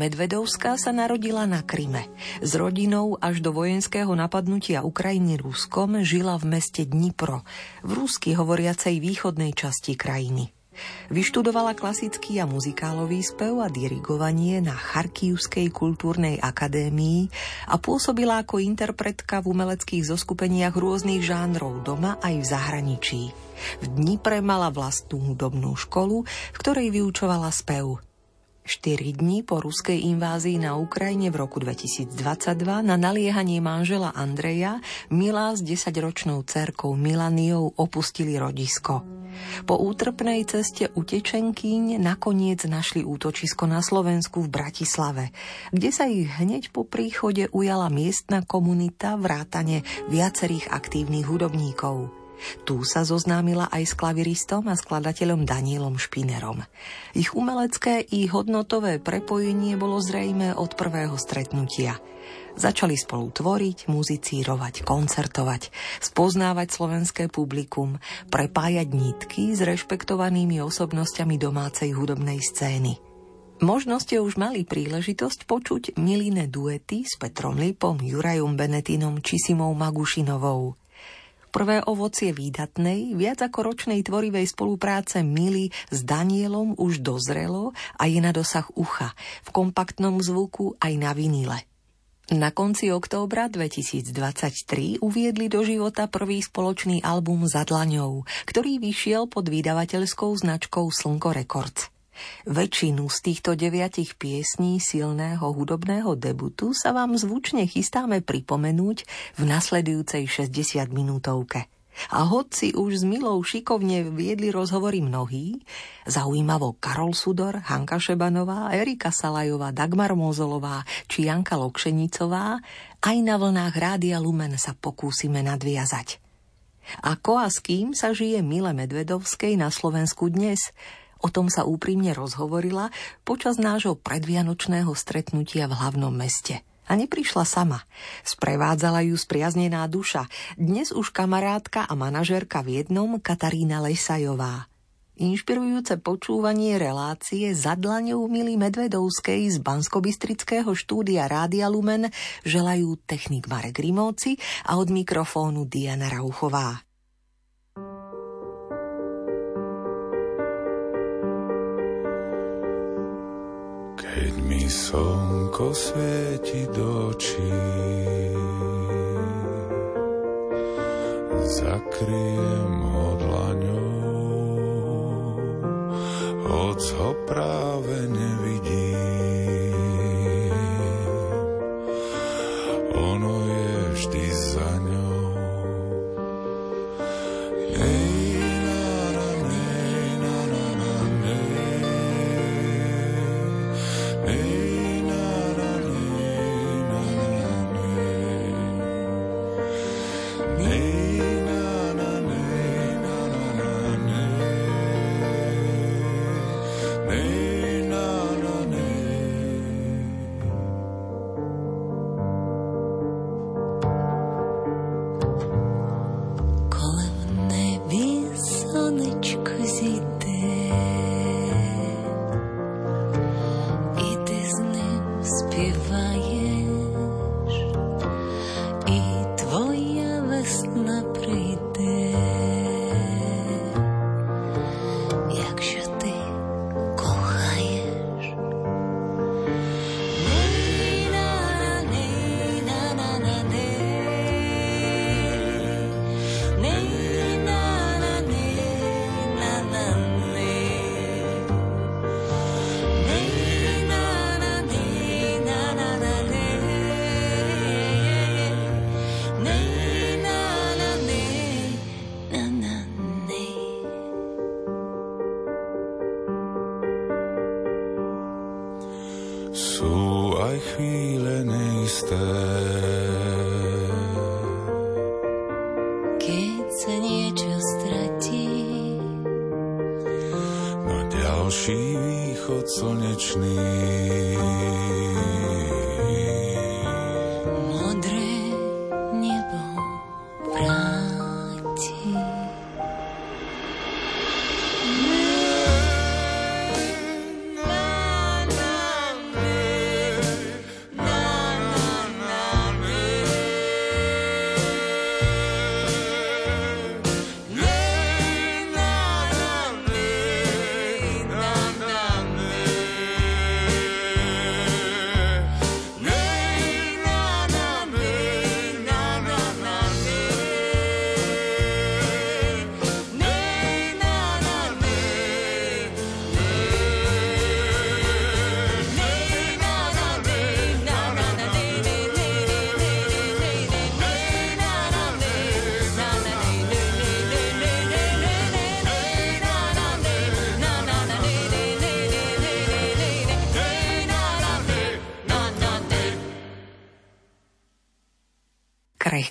Medvedovská sa narodila na Kryme. S rodinou až do vojenského napadnutia Ukrajiny Ruskom žila v meste Dnipro, v rusky hovoriacej východnej časti krajiny. Vyštudovala klasický a muzikálový spev a dirigovanie na Charkivskej kultúrnej akadémii a pôsobila ako interpretka v umeleckých zoskupeniach rôznych žánrov doma aj v zahraničí. V Dnipre mala vlastnú hudobnú školu, v ktorej vyučovala spev. 4 dní po ruskej invázii na Ukrajine v roku 2022 na naliehanie manžela Andreja Milá s 10-ročnou cerkou Milaniou opustili rodisko. Po útrpnej ceste utečenkyň nakoniec našli útočisko na Slovensku v Bratislave, kde sa ich hneď po príchode ujala miestna komunita vrátane viacerých aktívnych hudobníkov. Tu sa zoznámila aj s klaviristom a skladateľom Danielom Špinerom. Ich umelecké i hodnotové prepojenie bolo zrejme od prvého stretnutia. Začali spolu tvoriť, muzicírovať, koncertovať, spoznávať slovenské publikum, prepájať nitky s rešpektovanými osobnosťami domácej hudobnej scény. Možno ste už mali príležitosť počuť milíne duety s Petrom Lipom, Jurajom Benetínom či Simou Magušinovou. Prvé ovocie výdatnej, viac ako ročnej tvorivej spolupráce Mily s Danielom už dozrelo a je na dosah ucha, v kompaktnom zvuku aj na vinile. Na konci októbra 2023 uviedli do života prvý spoločný album Za dlaňou, ktorý vyšiel pod vydavateľskou značkou Slnko Records. Väčšinu z týchto deviatich piesní silného hudobného debutu sa vám zvučne chystáme pripomenúť v nasledujúcej 60 minútovke. A hoci už s Milou šikovne viedli rozhovory mnohí, zaujímavo Karol Sudor, Hanka Šebanová, Erika Salajová, Dagmar Mozolová či Janka Lokšenicová, aj na vlnách Rádia Lumen sa pokúsime nadviazať. Ako a s kým sa žije Mile Medvedovskej na Slovensku dnes? O tom sa úprimne rozhovorila počas nášho predvianočného stretnutia v hlavnom meste. A neprišla sama. Sprevádzala ju spriaznená duša, dnes už kamarátka a manažérka v jednom Katarína Lesajová. Inšpirujúce počúvanie relácie za dlaňou Mili Medvedovskej z Banskobistrického štúdia Rádia Lumen želajú technik Marek Rimovci a od mikrofónu Diana Rauchová. Slnko svieti do očí, zakriem ho dlaňou, hoď ho práve nevidím.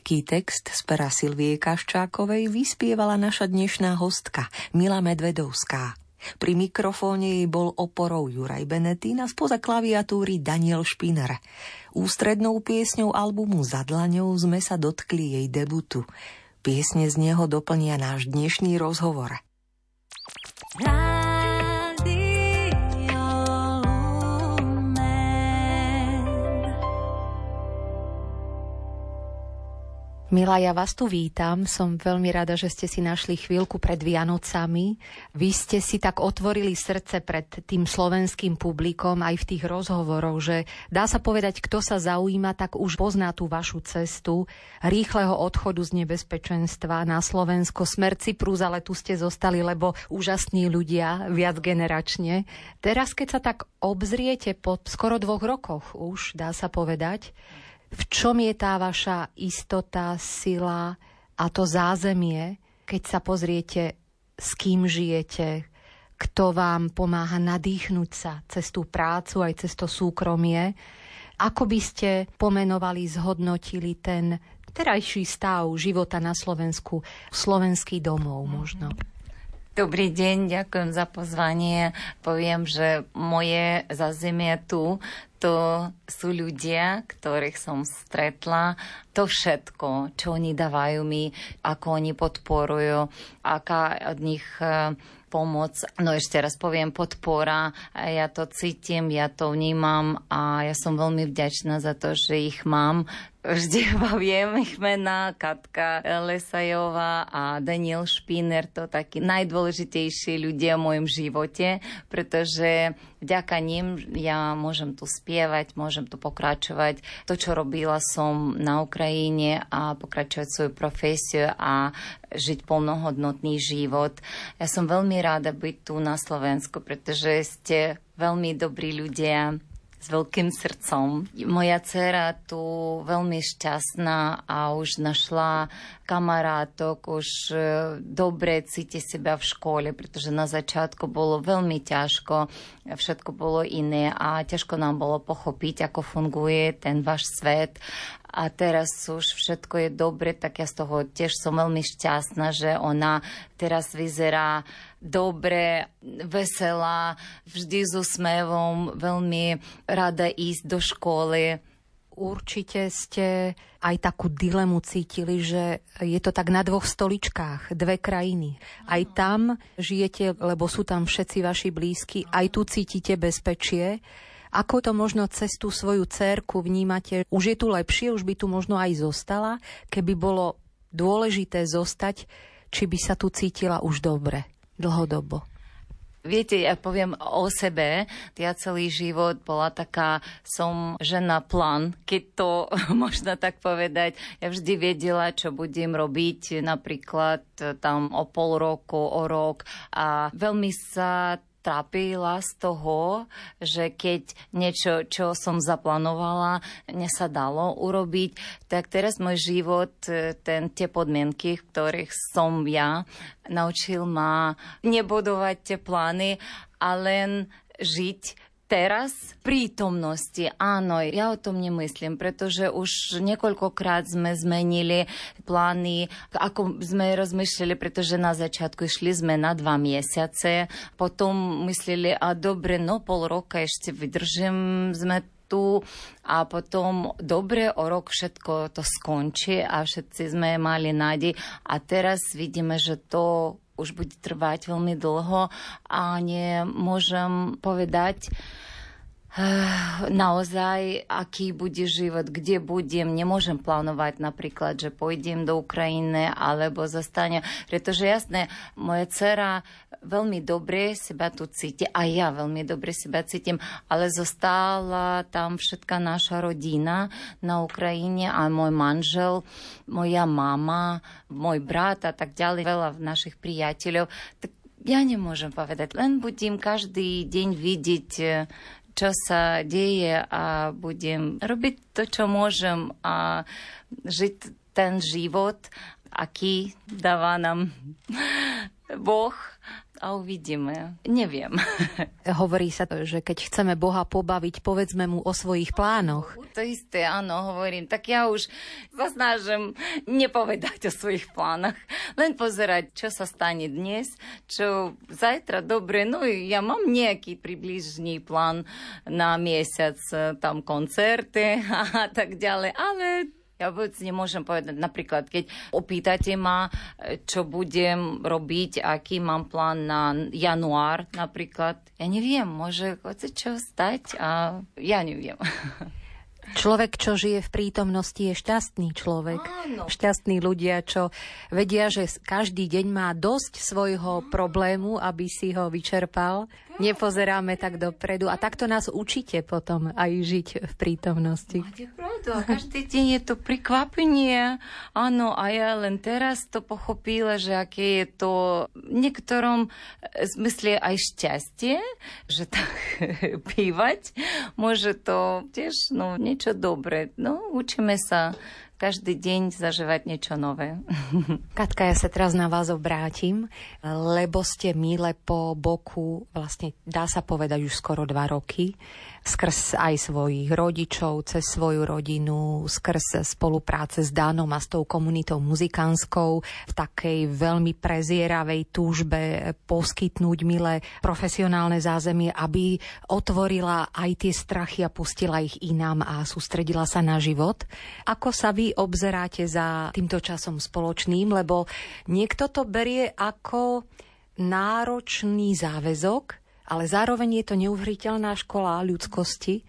Krehký text z pera Silvie Kaščákovej vyspievala naša dnešná hostka Mila Medvedovská. Pri mikrofóne jej bol oporou Juraj Benetín a spoza klaviatúry Daniel Špiner. Ústrednou piesňou albumu Zadlaňou sme sa dotkli jej debutu. Piesne z neho doplnia náš dnešný rozhovor. Ah. Milá, ja vás tu vítam. Som veľmi rada, že ste si našli chvíľku pred Vianocami. Vy ste si tak otvorili srdce pred tým slovenským publikom aj v tých rozhovoroch, že dá sa povedať, kto sa zaujíma, tak už pozná tú vašu cestu rýchleho odchodu z nebezpečenstva na Slovensko. Smer Cyprus, ale tu ste zostali, lebo úžasní ľudia, viac generačne. Teraz, keď sa tak obzriete po skoro dvoch rokoch už, dá sa povedať, v čom je tá vaša istota, sila a to zázemie, keď sa pozriete, s kým žijete, kto vám pomáha nadýchnuť sa cez tú prácu aj cez to súkromie. Ako by ste pomenovali, zhodnotili ten terajší stav života na Slovensku, slovenský domov možno? Dobrý deň, ďakujem za pozvanie. Poviem, že moje zázemie tu to sú ľudia, ktorých som stretla. To všetko, čo oni dávajú mi, ako oni podporujú, aká od nich e, pomoc. No ešte raz poviem, podpora, ja to cítim, ja to vnímam a ja som veľmi vďačná za to, že ich mám vždy poviem mená, Katka Lesajová a Daniel Špiner, to takí najdôležitejší ľudia v mojom živote, pretože vďaka ním ja môžem tu spievať, môžem tu pokračovať. To, čo robila som na Ukrajine a pokračovať svoju profesiu a žiť plnohodnotný život. Ja som veľmi rada byť tu na Slovensku, pretože ste veľmi dobrí ľudia, s veľkým srdcom. Moja dcera tu veľmi šťastná a už našla kamarátok, už e, dobre cíti seba v škole, pretože na začiatku bolo veľmi ťažko, všetko bolo iné a ťažko nám bolo pochopiť, ako funguje ten váš svet a teraz už všetko je dobre, tak ja z toho tiež som veľmi šťastná, že ona teraz vyzerá dobre, veselá, vždy s úsmevom, veľmi rada ísť do školy. Určite ste aj takú dilemu cítili, že je to tak na dvoch stoličkách, dve krajiny. Aj tam žijete, lebo sú tam všetci vaši blízki, aj tu cítite bezpečie ako to možno cez tú svoju cerku vnímate? Už je tu lepšie, už by tu možno aj zostala, keby bolo dôležité zostať, či by sa tu cítila už dobre, dlhodobo. Viete, ja poviem o sebe, ja celý život bola taká, som žena plán, keď to možno tak povedať. Ja vždy vedela, čo budem robiť, napríklad tam o pol roku, o rok a veľmi sa trápila z toho, že keď niečo, čo som zaplánovala, sa dalo urobiť, tak teraz môj život, e, ten, tie podmienky, v ktorých som ja, naučil ma nebudovať tie plány a len žiť teraz prítomnosti. Áno, ja o tom nemyslím, pretože už niekoľkokrát sme zmenili plány, ako sme rozmýšľali, pretože na začiatku išli sme na dva mesiace, potom mysleli, a dobre, no pol roka ešte vydržím, sme tu a potom dobre o rok všetko to skončí a všetci sme mali nádej a teraz vidíme, že to už bude trvať veľmi dlho a nemôžem povedať, naozaj, aký bude život, kde budem. Nemôžem plánovať napríklad, že pôjdem do Ukrajiny alebo zostane. Pretože jasné, moja dcera veľmi dobre seba tu cíti a ja veľmi dobre seba cítim, ale zostala tam všetká naša rodina na Ukrajine a môj manžel, moja mama, môj brat a tak ďalej, veľa našich priateľov. Tak ja nemôžem povedať, len budem každý deň vidieť čo sa deje a budem robiť to, čo môžem a žiť ten život, aký dáva nám Boh a uvidíme. Neviem. Hovorí sa, že keď chceme Boha pobaviť, povedzme mu o svojich plánoch. To isté, áno, hovorím. Tak ja už sa snažím nepovedať o svojich plánoch. Len pozerať, čo sa stane dnes, čo zajtra dobre. No ja mám nejaký približný plán na mesiac, tam koncerty a tak ďalej, ale ja vôbec nemôžem povedať, napríklad, keď opýtate ma, čo budem robiť, aký mám plán na január napríklad, ja neviem, môže hoci čo stať a ja neviem. Človek, čo žije v prítomnosti, je šťastný človek. Áno. Šťastní ľudia, čo vedia, že každý deň má dosť svojho problému, aby si ho vyčerpal. Nepozeráme tak dopredu. A takto nás učíte potom aj žiť v prítomnosti. Máte pravdu. A každý deň je to prikvapenie. Áno, a ja len teraz to pochopila, že aké je to v niektorom zmysle aj šťastie, že tak bývať. Môže to tiež no, niečo dobré. No, učíme sa každý deň zažívať niečo nové. Katka, ja sa teraz na vás obrátim, lebo ste mile po boku, vlastne dá sa povedať už skoro dva roky skrz aj svojich rodičov, cez svoju rodinu, skrz spolupráce s Dánom a s tou komunitou muzikánskou v takej veľmi prezieravej túžbe poskytnúť milé profesionálne zázemie, aby otvorila aj tie strachy a pustila ich inám a sústredila sa na život. Ako sa vy obzeráte za týmto časom spoločným, lebo niekto to berie ako náročný záväzok, ale zároveň je to neuveriteľná škola ľudskosti.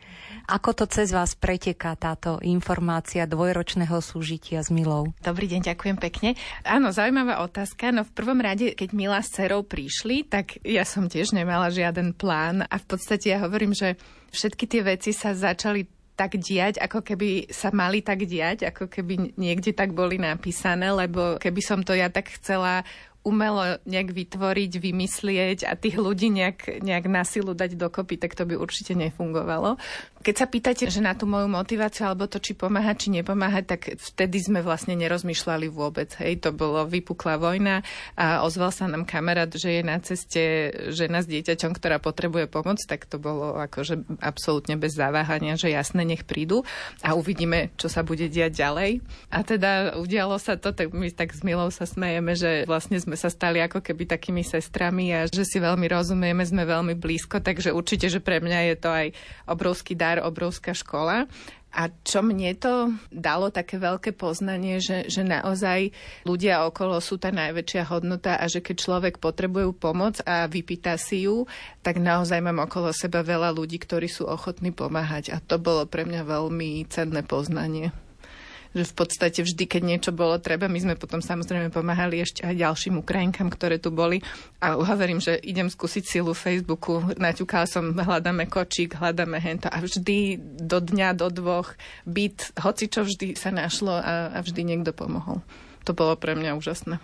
Ako to cez vás preteká táto informácia dvojročného súžitia s Milou? Dobrý deň, ďakujem pekne. Áno, zaujímavá otázka. No v prvom rade, keď Mila s cerou prišli, tak ja som tiež nemala žiaden plán a v podstate ja hovorím, že všetky tie veci sa začali tak diať, ako keby sa mali tak diať, ako keby niekde tak boli napísané, lebo keby som to ja tak chcela umelo nejak vytvoriť, vymyslieť a tých ľudí nejak, nejak na silu dať dokopy, tak to by určite nefungovalo. Keď sa pýtate, že na tú moju motiváciu alebo to, či pomáhať, či nepomáhať, tak vtedy sme vlastne nerozmýšľali vôbec. Hej, to bolo vypukla vojna a ozval sa nám kamarát, že je na ceste žena s dieťaťom, ktorá potrebuje pomoc, tak to bolo akože absolútne bez zaváhania, že jasne nech prídu a uvidíme, čo sa bude diať ďalej. A teda udialo sa to, tak my tak s Milou sa smejeme, že vlastne sme sa stali ako keby takými sestrami a že si veľmi rozumieme, sme veľmi blízko, takže určite, že pre mňa je to aj obrovský dar dar, obrovská škola. A čo mne to dalo také veľké poznanie, že, že naozaj ľudia okolo sú tá najväčšia hodnota a že keď človek potrebuje pomoc a vypýta si ju, tak naozaj mám okolo seba veľa ľudí, ktorí sú ochotní pomáhať. A to bolo pre mňa veľmi cenné poznanie že v podstate vždy, keď niečo bolo treba, my sme potom samozrejme pomáhali ešte aj ďalším Ukrajinkám, ktoré tu boli. A hovorím, že idem skúsiť silu Facebooku, naťukala som, hľadáme kočík, hľadáme hento a vždy do dňa, do dvoch byt, hoci čo vždy sa našlo a, a vždy niekto pomohol. To bolo pre mňa úžasné.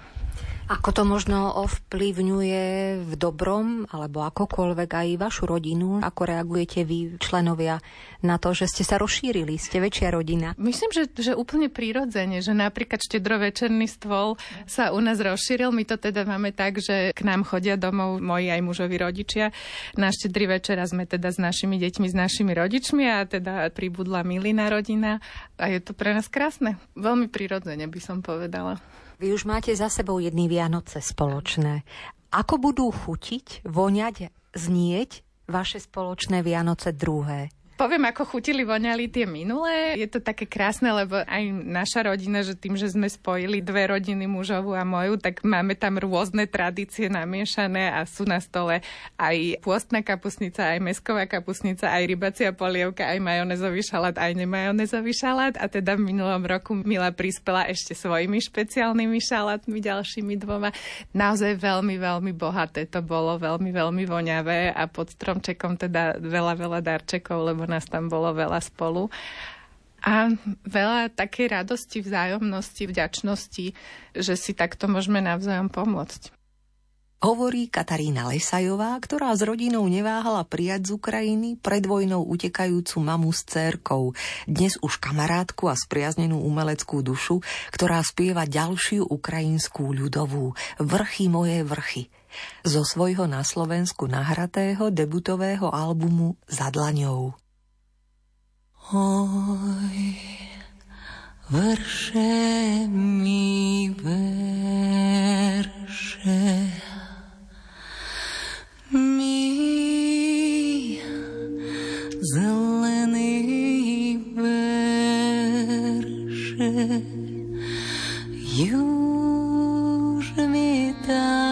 Ako to možno ovplyvňuje v dobrom alebo akokoľvek aj vašu rodinu? Ako reagujete vy, členovia, na to, že ste sa rozšírili, ste väčšia rodina? Myslím, že, že úplne prirodzene, že napríklad štedrovečerný stôl sa u nás rozšíril. My to teda máme tak, že k nám chodia domov moji aj mužovi rodičia. Na štedrý večera sme teda s našimi deťmi, s našimi rodičmi a teda pribudla milina rodina a je to pre nás krásne. Veľmi prirodzene by som povedala. Vy už máte za sebou jedny Vianoce spoločné. Ako budú chutiť, voňať, znieť vaše spoločné Vianoce druhé? Poviem, ako chutili, voňali tie minulé. Je to také krásne, lebo aj naša rodina, že tým, že sme spojili dve rodiny, mužovú a moju, tak máme tam rôzne tradície namiešané a sú na stole aj pôstna kapusnica, aj mesková kapusnica, aj rybacia polievka, aj majonezový šalát, aj nemajonezový šalát. A teda v minulom roku Mila prispela ešte svojimi špeciálnymi šalátmi, ďalšími dvoma. Naozaj veľmi, veľmi bohaté to bolo, veľmi, veľmi voňavé a pod stromčekom teda veľa, veľa darčekov, lebo nás tam bolo veľa spolu. A veľa takej radosti, vzájomnosti, vďačnosti, že si takto môžeme navzájom pomôcť. Hovorí Katarína Lesajová, ktorá s rodinou neváhala prijať z Ukrajiny pred vojnou utekajúcu mamu s cérkou, dnes už kamarátku a spriaznenú umeleckú dušu, ktorá spieva ďalšiu ukrajinskú ľudovú Vrchy moje vrchy zo svojho na Slovensku nahratého debutového albumu Za dlaňou. Oj, verše mi verše. Mi zelený verše. Już mi tak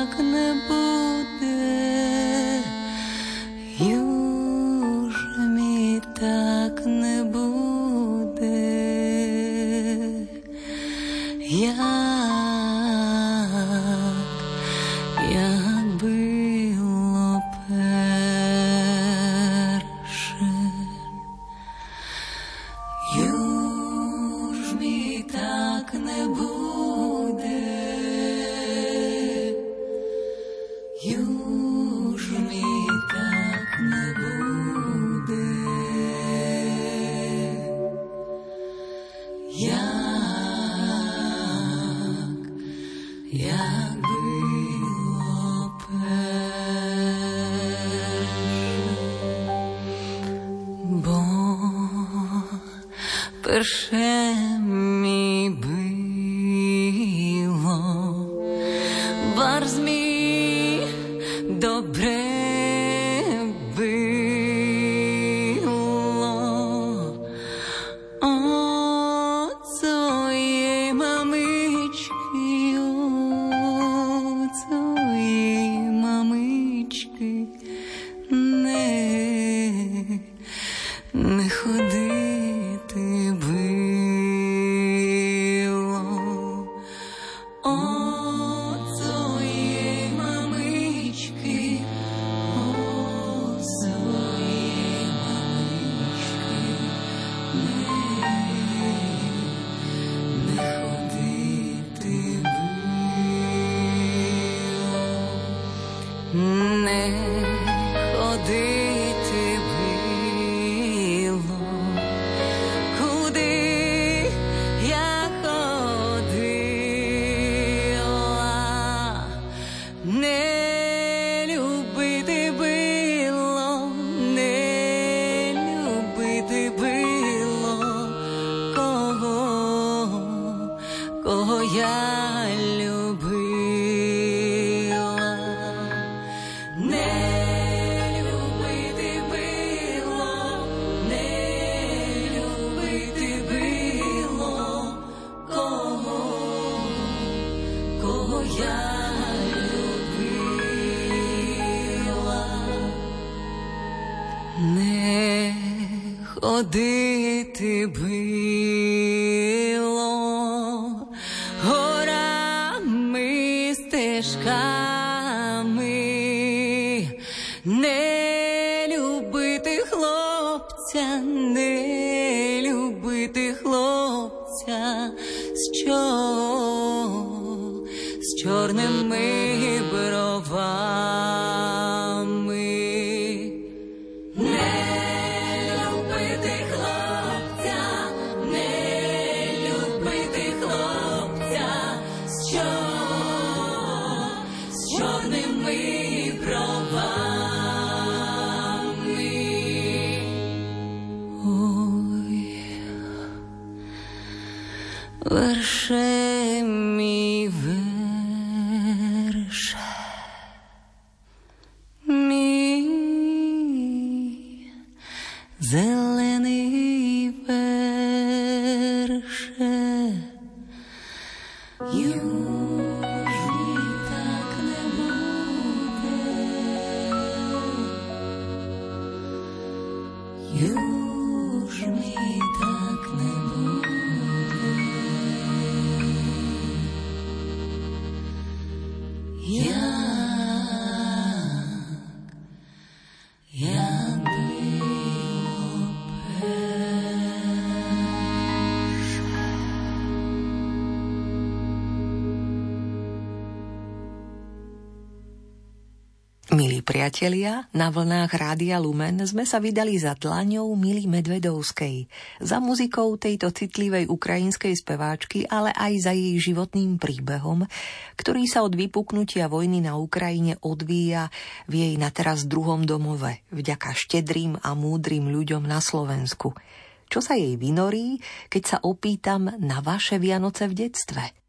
волосся з чол, з чорними. Na vlnách Rádia Lumen sme sa vydali za tlaňou Mili Medvedovskej, za muzikou tejto citlivej ukrajinskej speváčky, ale aj za jej životným príbehom, ktorý sa od vypuknutia vojny na Ukrajine odvíja v jej na teraz druhom domove, vďaka štedrým a múdrym ľuďom na Slovensku. Čo sa jej vynorí, keď sa opýtam na vaše Vianoce v detstve?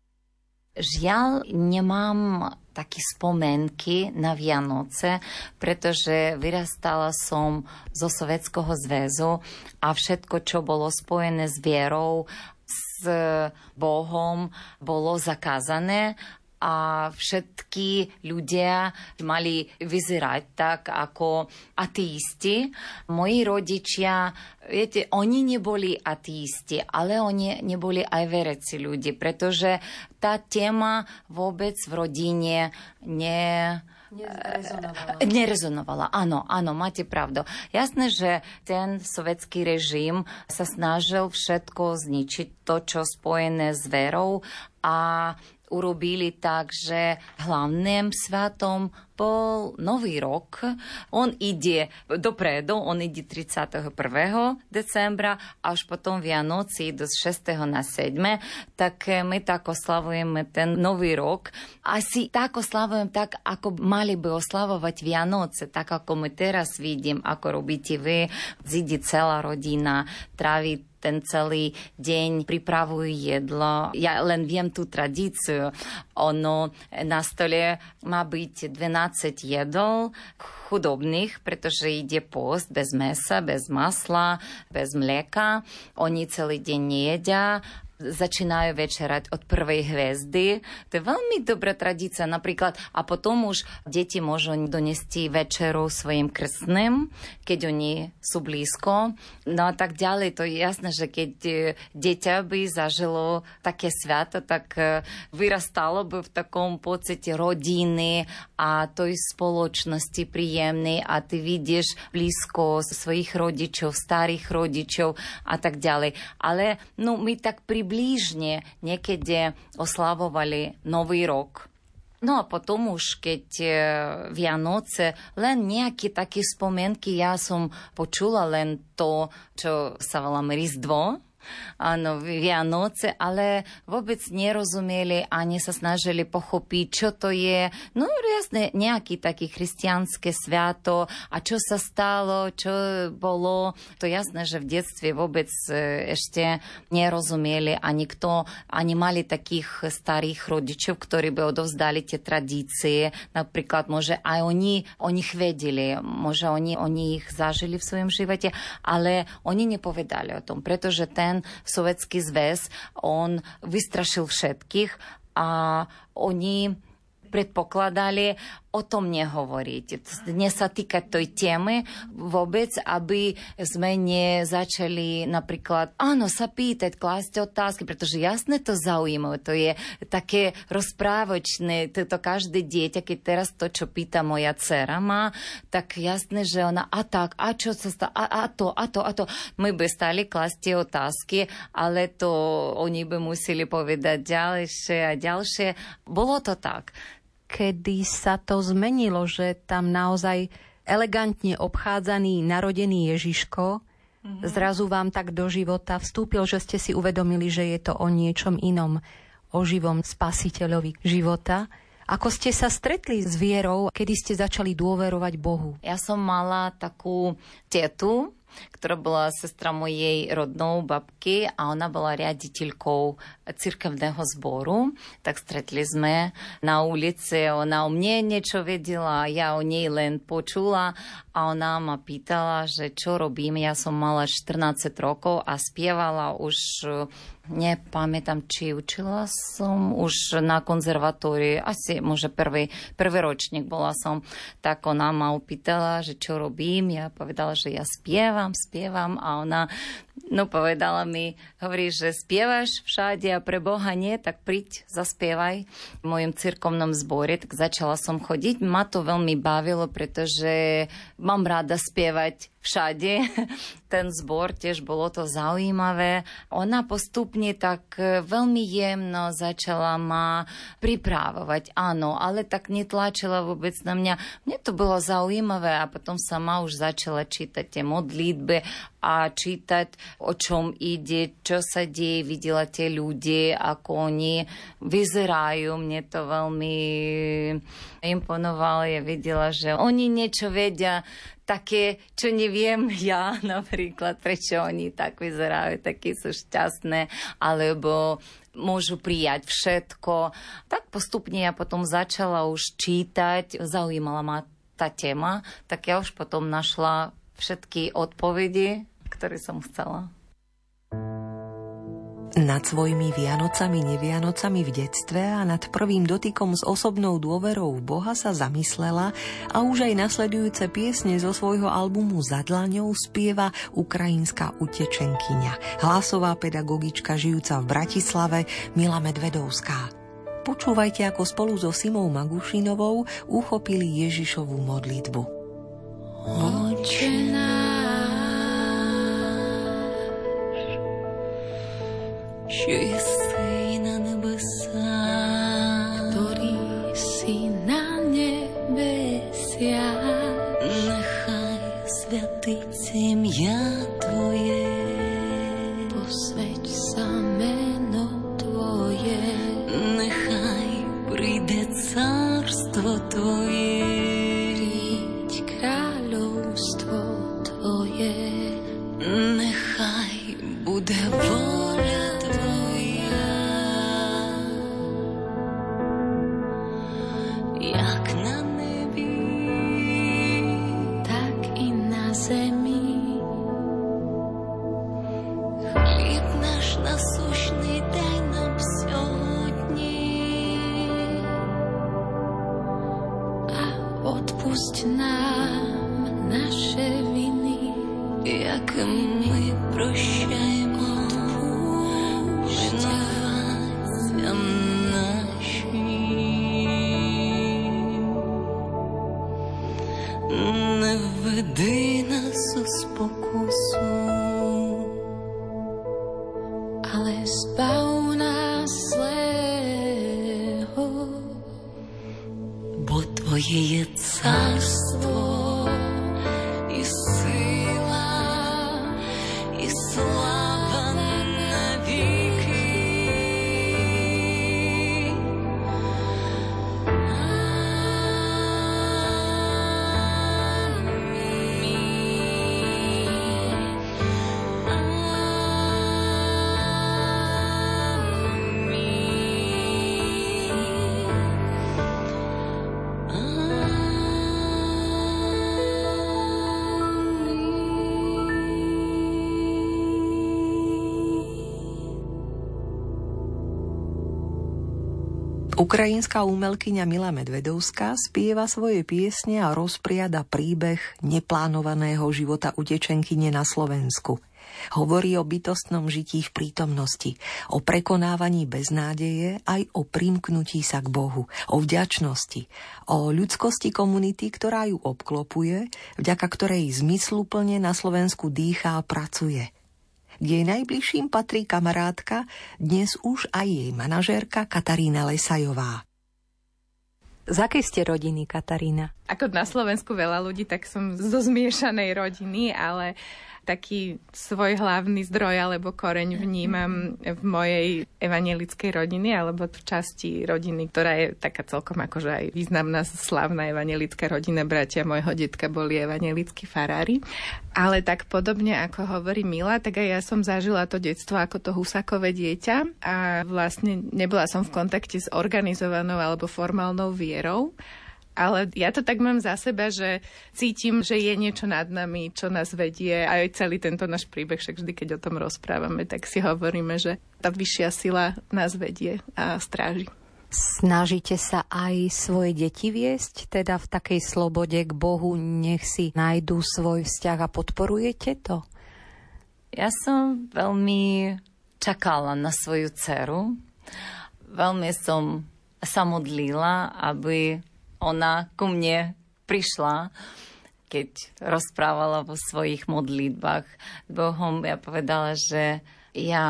Žiaľ, nemám také spomenky na Vianoce, pretože vyrastala som zo Sovietskeho zväzu a všetko, čo bolo spojené s vierou, s Bohom, bolo zakázané a všetky ľudia mali vyzerať tak ako ateisti. Moji rodičia, viete, oni neboli ateisti, ale oni neboli aj vereci ľudí, pretože tá téma vôbec v rodine ne, Nerezonovala. Nerezonovala, áno, áno, máte pravdu. Jasné, že ten sovietský režim sa snažil všetko zničiť, to, čo spojené s verou a urobili tak, že hlavným svatom bol Nový rok. On ide dopredu, on ide 31. decembra, až potom Vianoci do 6. na 7. Tak my tak oslavujeme ten Nový rok. Asi tak oslavujem tak, ako mali by oslavovať Vianoce, tak ako my teraz vidím, ako robíte vy. Zíde celá rodina, trávi ten celý deň pripravujú jedlo. Ja len viem tú tradíciu. Ono na stole má byť 12 jedol chudobných, pretože ide post bez mesa, bez masla, bez mlieka. Oni celý deň nejedia začínajú večerať od prvej hviezdy. To je veľmi dobrá tradícia napríklad. A potom už deti môžu donesti večeru svojim krstným, keď oni sú blízko. No a tak ďalej. To je jasné, že keď e, dieťa by zažilo také sviato, tak e, vyrastalo by v takom pocite rodiny a tej spoločnosti príjemnej a ty vidíš blízko svojich rodičov, starých rodičov a tak ďalej. Ale no, my tak približne niekedy oslavovali Nový rok. No a potom už, keď e, Vianoce, len nejaké také spomienky, ja som počula len to, čo sa volá Rizdvo, áno, Vianoce, ale vôbec nerozumeli ani sa snažili pochopiť, čo to je. No jasne, nejaký taký chrystianské sviato a čo sa stalo, čo bolo. To jasné, že v detstve vôbec e, ešte nerozumeli a nikto, ani mali takých starých rodičov, ktorí by odovzdali tie tradície. Napríklad, môže aj oni o nich vedeli, môže oni, oni ich zažili v svojom živote, ale oni nepovedali o tom, pretože ten sovietský zväz, on vystrašil všetkých a oni predpokladali o tom nehovoriť. Dnes sa týka tej témy vôbec, aby sme nezačali napríklad, áno, sa pýtať, klásť otázky, pretože jasne to zaujímavé, to je také rozprávočné, to, to každé dieťa, keď teraz to, čo pýta moja dcera má, tak jasné, že ona, a tak, a čo sa stalo, a, a to, a to, a to. My by stali klásť tie otázky, ale to oni by museli povedať ďalšie a ďalšie. Bolo to tak kedy sa to zmenilo, že tam naozaj elegantne obchádzaný narodený Ježiško mm-hmm. zrazu vám tak do života vstúpil, že ste si uvedomili, že je to o niečom inom, o živom spasiteľovi života. Ako ste sa stretli s vierou, kedy ste začali dôverovať Bohu? Ja som mala takú tetu, ktorá bola sestra mojej rodnou babky a ona bola riaditeľkou cirkevného zboru. Tak stretli sme na ulici, ona o mne niečo vedela, ja o nej len počula a ona ma pýtala, že čo robím. Ja som mala 14 rokov a spievala už nepamätám, či učila som už na konzervatórii, asi môže prvý, prvý ročník bola som, tak ona ma opýtala, že čo robím. Ja povedala, že ja spievam, spievam a ona no povedala mi, hovorí, že spievaš všade a pre Boha nie, tak príď, zaspievaj v mojom cirkovnom zbore. Tak začala som chodiť. Ma to veľmi bavilo, pretože mám rada spievať všade. Ten zbor tiež bolo to zaujímavé. Ona postupne tak e, veľmi jemno začala ma pripravovať. Áno, ale tak netlačila vôbec na mňa. Mne to bolo zaujímavé a potom sama už začala čítať tie modlitby a čítať, o čom ide, čo sa deje, videla tie ľudí, ako oni vyzerajú. Mne to veľmi imponovalo. Ja videla, že oni niečo vedia také, čo neviem ja napríklad, prečo oni tak vyzerajú, takí sú šťastné, alebo môžu prijať všetko. Tak postupne ja potom začala už čítať, zaujímala ma tá téma, tak ja už potom našla všetky odpovede ktorý som chcela. Nad svojimi Vianocami, nevianocami v detstve a nad prvým dotykom s osobnou dôverou v Boha sa zamyslela a už aj nasledujúce piesne zo svojho albumu Za spieva ukrajinská utečenkyňa, hlasová pedagogička žijúca v Bratislave Mila Medvedovská. Počúvajte, ako spolu so Simou Magušinovou uchopili Ježišovú modlitbu. Oče She said. Ukrajinská umelkyňa Mila Medvedovská spieva svoje piesne a rozpriada príbeh neplánovaného života utečenkyne na Slovensku. Hovorí o bytostnom žití v prítomnosti, o prekonávaní beznádeje aj o primknutí sa k Bohu, o vďačnosti, o ľudskosti komunity, ktorá ju obklopuje, vďaka ktorej zmysluplne na Slovensku dýchá a pracuje – k jej najbližším patrí kamarátka, dnes už aj jej manažérka Katarína Lesajová. Z akej ste rodiny, Katarína? Ako na Slovensku veľa ľudí, tak som zo zmiešanej rodiny, ale taký svoj hlavný zdroj alebo koreň vnímam v mojej evangelickej rodiny alebo v časti rodiny, ktorá je taká celkom akože aj významná slavná evangelická rodina. Bratia môjho detka boli evangelickí farári. Ale tak podobne ako hovorí Mila, tak aj ja som zažila to detstvo ako to husakové dieťa a vlastne nebola som v kontakte s organizovanou alebo formálnou vierou ale ja to tak mám za seba, že cítim, že je niečo nad nami, čo nás vedie. Aj celý tento náš príbeh, však vždy, keď o tom rozprávame, tak si hovoríme, že tá vyššia sila nás vedie a stráži. Snažíte sa aj svoje deti viesť, teda v takej slobode k Bohu, nech si nájdú svoj vzťah a podporujete to? Ja som veľmi čakala na svoju dceru. Veľmi som sa modlila, aby ona ku mne prišla, keď rozprávala vo svojich modlitbách s Bohom. Ja povedala, že ja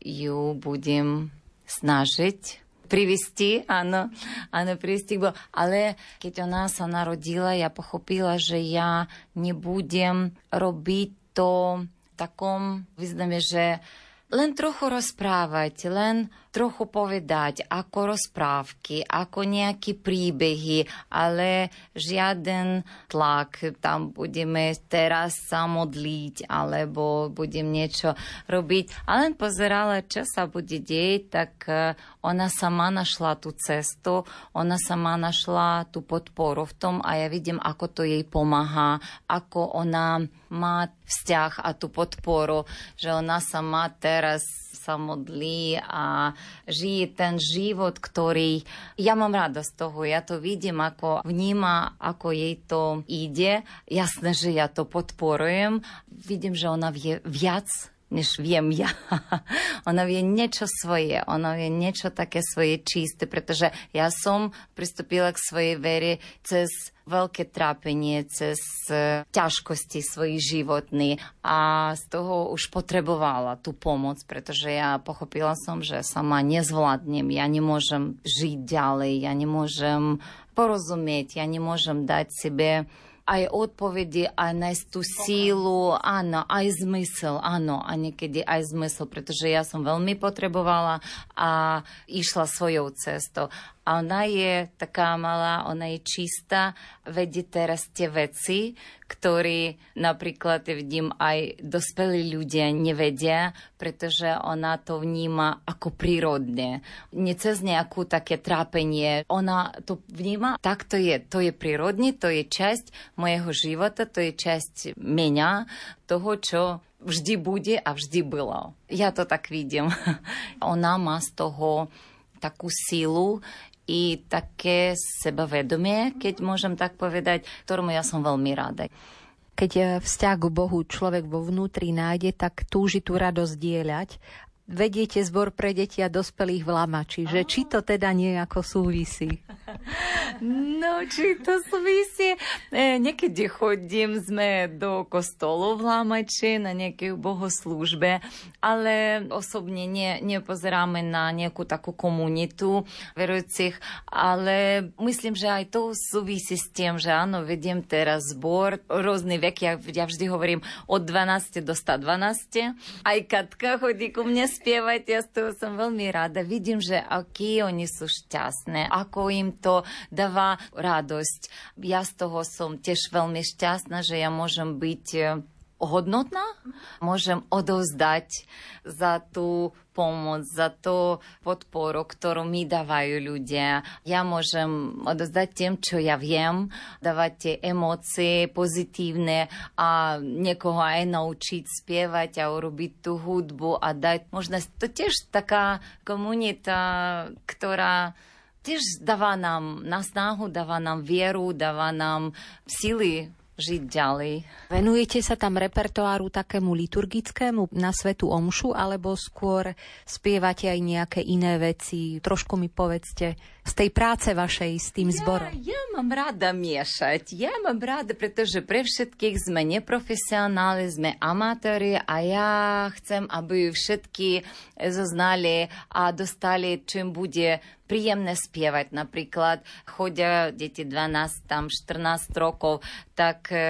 ju budem snažiť privisti, áno, áno, privisti. Ale keď ona sa narodila, ja pochopila, že ja nebudem robiť to v takom význame, že len trochu rozprávať, len trochu povedať, ako rozprávky, ako nejaké príbehy, ale žiaden tlak, tam budeme teraz sa modliť, alebo budem niečo robiť. A len pozerala, čo sa bude deť, tak e, ona sama našla tú cestu, ona sama našla tú podporu v tom a ja vidím, ako to jej pomáha, ako ona má vzťah a tú podporu, že ona sama teraz sa modlí a žije ten život, ktorý ja mám radosť toho, ja to vidím, ako vníma, ako jej to ide. Jasné, že ja to podporujem. Vidím, že ona vie viac než viem ja. ona vie niečo svoje, ona vie niečo také svoje čisté, pretože ja som pristúpila k svojej vere cez veľké trápenie, cez e, ťažkosti svojich životný a z toho už potrebovala tú pomoc, pretože ja pochopila som, že sama nezvládnem, ja nemôžem žiť ďalej, ja nemôžem porozumieť, ja nemôžem dať sebe aj odpovedi, aj nájsť tú sílu, áno, aj zmysel, áno, a niekedy aj zmysel, pretože ja som veľmi potrebovala a išla svojou cestou. A ona je taká malá, ona je čistá, vedie teraz tie veci, ktorí napríklad vidím aj dospelí ľudia nevedia, pretože ona to vníma ako prírodne. Nie cez nejakú také trápenie. Ona to vníma, tak to je. To je prírodne, to je časť mojeho života, to je časť mňa, toho, čo vždy bude a vždy bylo. Ja to tak vidím. Ona má z toho takú sílu, i také sebavedomie, keď môžem tak povedať, ktorému ja som veľmi rada. Keď eh, vzťah k Bohu človek vo vnútri nájde, tak túži tú radosť dieľať vediete zbor pre deti a dospelých v Lamači, že či to teda nejako súvisí? No, či to súvisí. E, niekedy chodím sme do kostolu v Lamači na nejakej bohoslúžbe, ale osobne ne, nepozeráme na nejakú takú komunitu verujúcich, ale myslím, že aj to súvisí s tým, že áno, vediem teraz zbor, rôzny vek, ja, ja vždy hovorím od 12 do 112. Aj Katka chodí ku mne spievať, ja z toho som veľmi rada. Vidím, že akí oni sú šťastné, ako im to dáva radosť. Ja z toho som tiež veľmi šťastná, že ja môžem byť hodnotná, môžem odovzdať za tú pomoc, za tú podporu, ktorú mi dávajú ľudia. Ja môžem odovzdať tým, čo ja viem, dávať tie emócie pozitívne a niekoho aj naučiť spievať a urobiť tú hudbu a dať možnosť. To tiež taká komunita, ktorá tiež dáva nám nasnáhu, dáva nám vieru, dáva nám sily žiť ďalej. Venujete sa tam repertoáru takému liturgickému na svetu omšu, alebo skôr spievate aj nejaké iné veci? Trošku mi povedzte z tej práce vašej s tým zborom. Ja, ja mám rada miešať. Ja mám rada, pretože pre všetkých sme neprofesionáli, sme amatéri a ja chcem, aby všetky zoznali a dostali, čím bude príjemné spievať. Napríklad chodia deti 12, tam 14 rokov, tak e,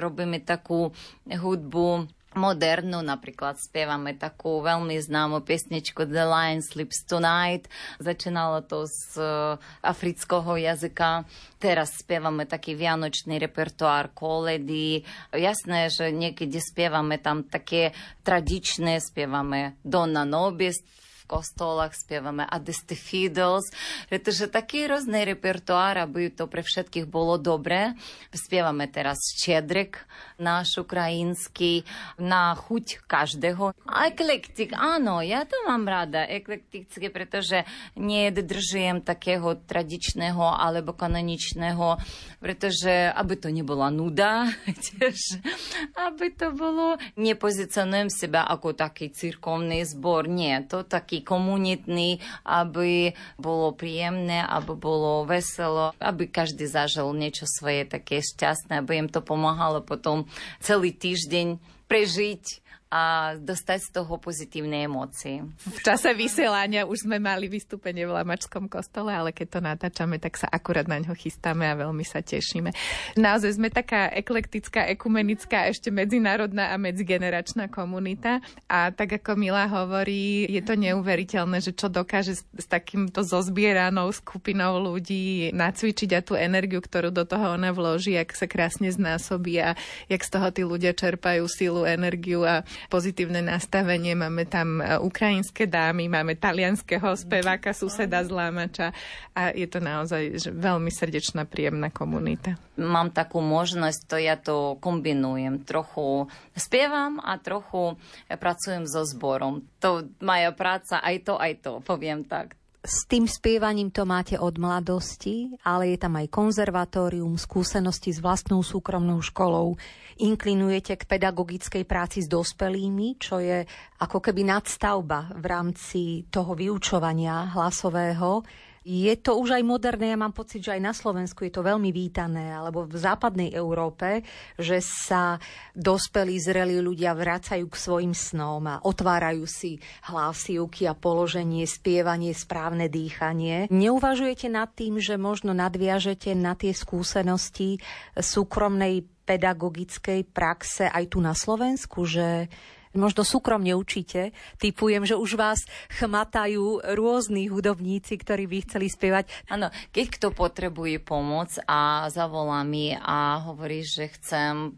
robíme takú hudbu modernú, napríklad spievame takú veľmi známu piesničku The Lion Sleeps Tonight. Začínalo to z uh, afrického jazyka. Teraz spievame taký vianočný repertoár koledy. Jasné, že niekedy spievame tam také tradičné, spievame Donna Nobis, kostolách spievame Adeste Fiddles, pretože taký rôzny repertoár, aby to pre všetkých bolo dobré. Spievame teraz Čedrek, náš ukrajinský, na chuť každého. Eklektik, áno, ja to mám rada, eklektické, pretože nedržujem takého tradičného alebo kanoničného, pretože aby to nebola nuda, tiež, aby to bolo, nepozicionujem seba ako taký cirkovný zbor, nie, to taký komunitný, aby bolo príjemné, aby bolo veselo, aby každý zažil niečo svoje také šťastné, aby im to pomáhalo potom celý týždeň prežiť a dostať z toho pozitívne emócie. V čase vysielania už sme mali vystúpenie v Lamačskom kostole, ale keď to natáčame, tak sa akurát na ňo chystáme a veľmi sa tešíme. Naozaj sme taká eklektická, ekumenická, ešte medzinárodná a medzigeneračná komunita a tak ako Mila hovorí, je to neuveriteľné, že čo dokáže s, takýmto zozbieranou skupinou ľudí nacvičiť a tú energiu, ktorú do toho ona vloží, ak sa krásne znásobí a jak z toho tí ľudia čerpajú sílu, energiu a pozitívne nastavenie. Máme tam e, ukrajinské dámy, máme talianského speváka, suseda z Lámača a je to naozaj že veľmi srdečná, príjemná komunita. Mám takú možnosť, to ja to kombinujem. Trochu spievam a trochu pracujem so zborom. To moja práca, aj to, aj to, poviem tak s tým spievaním to máte od mladosti, ale je tam aj konzervatórium, skúsenosti s vlastnou súkromnou školou. Inklinujete k pedagogickej práci s dospelými, čo je ako keby nadstavba v rámci toho vyučovania hlasového. Je to už aj moderné, ja mám pocit, že aj na Slovensku je to veľmi vítané, alebo v západnej Európe, že sa dospelí, zrelí ľudia vracajú k svojim snom a otvárajú si hlasivky a položenie, spievanie, správne dýchanie. Neuvažujete nad tým, že možno nadviažete na tie skúsenosti súkromnej pedagogickej praxe aj tu na Slovensku, že možno súkromne učíte. Typujem, že už vás chmatajú rôzni hudobníci, ktorí by chceli spievať. Áno, keď kto potrebuje pomoc a zavolá mi a hovorí, že chcem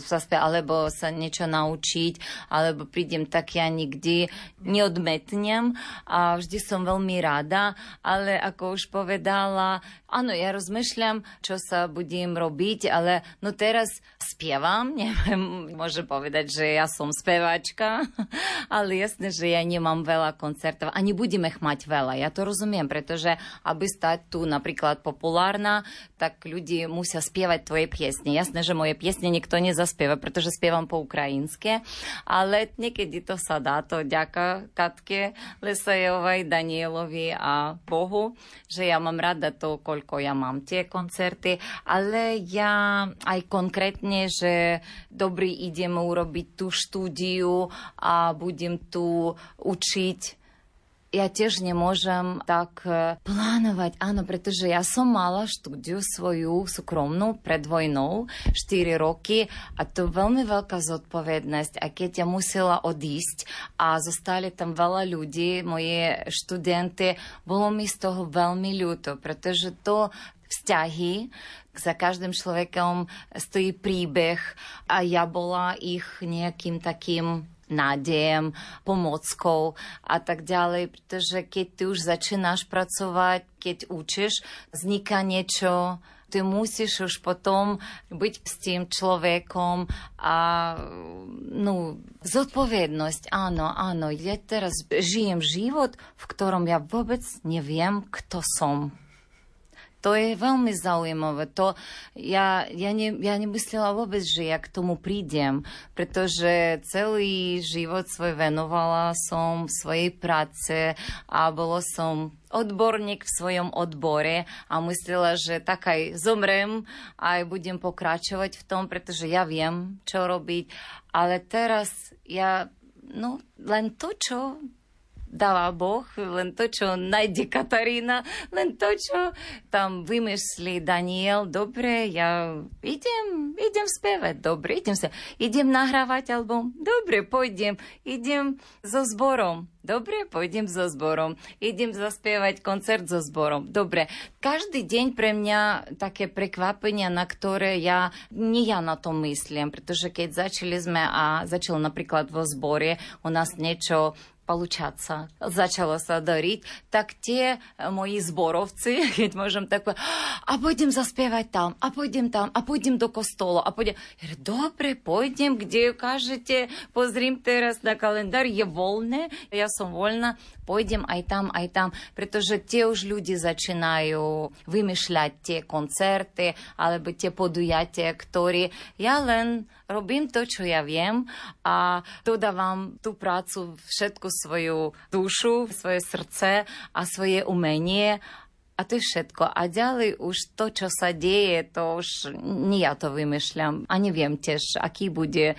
zaspievať, alebo sa niečo naučiť, alebo prídem tak ja nikdy neodmetnem a vždy som veľmi rada, ale ako už povedala, áno, ja rozmýšľam, čo sa budem robiť, ale no teraz spievam, neviem, môžem povedať, že ja som spev spevačka, ale jasné, že ja nemám veľa koncertov a nebudeme ich mať veľa. Ja to rozumiem, pretože aby stať tu napríklad populárna, tak ľudí musia spievať tvoje piesne. Jasné, že moje piesne nikto nezaspieva, pretože spievam po ukrajinské, ale niekedy to sa dá. To ďaká Katke Lesajovej, Danielovi a Bohu, že ja mám rada to, koľko ja mám tie koncerty, ale ja aj konkrétne, že dobrý ideme urobiť tú štúdiu a budem tu učiť ja tiež nemôžem tak e, plánovať, áno, pretože ja som mala štúdiu svoju súkromnú pred vojnou 4 roky a to veľmi veľká zodpovednosť. A keď ja musela odísť a zostali tam veľa ľudí, moje študenty, bolo mi z toho veľmi ľúto, pretože to vzťahy, za každým človekom stojí príbeh a ja bola ich nejakým takým nádejem, pomockou a tak ďalej, pretože keď ty už začínaš pracovať, keď učíš, vzniká niečo ty musíš už potom byť s tým človekom a no, zodpovednosť, áno, áno, ja teraz žijem život, v ktorom ja vôbec neviem, kto som. To je veľmi zaujímavé. To ja, ja, ne, ja nemyslela vôbec, že ja k tomu prídem, pretože celý život svoj venovala som svojej práce a bolo som odborník v svojom odbore a myslela, že tak aj zomrem aj budem pokračovať v tom, pretože ja viem, čo robiť. Ale teraz ja, no len to, čo dáva Boh, len to, čo nájde Katarína, len to, čo tam vymyslí Daniel. Dobre, ja idem, idem spievať, dobre, idem sa, idem nahrávať album, dobre, pôjdem, idem so zborom, Dobre, pôjdem so zborom. Idem zaspievať koncert so zborom. Dobre, každý deň pre mňa také prekvapenia, na ktoré ja, nie ja na to myslím, pretože keď začali sme a začal napríklad vo zbore u nás niečo получаться, зачало дарить, так те э, мои зборовцы, ведь можем так, а будем заспевать там, а будем там, а будем до костола, а будем... Я говорю, добре, пойдем, где кажете, позрим тераз на календар, є вольне, я сам вольна, пойдем, ай там, ай там, притоже те уж люди зачинаю вимишлять те концерти, або те подуяття, які я лен робим то, що я вім, а додавам ту працю, všetko svoju dušu, svoje srdce a svoje umenie a to je všetko. A ďalej už to, čo sa deje, to už nie ja to vymýšľam. A neviem tiež, aký bude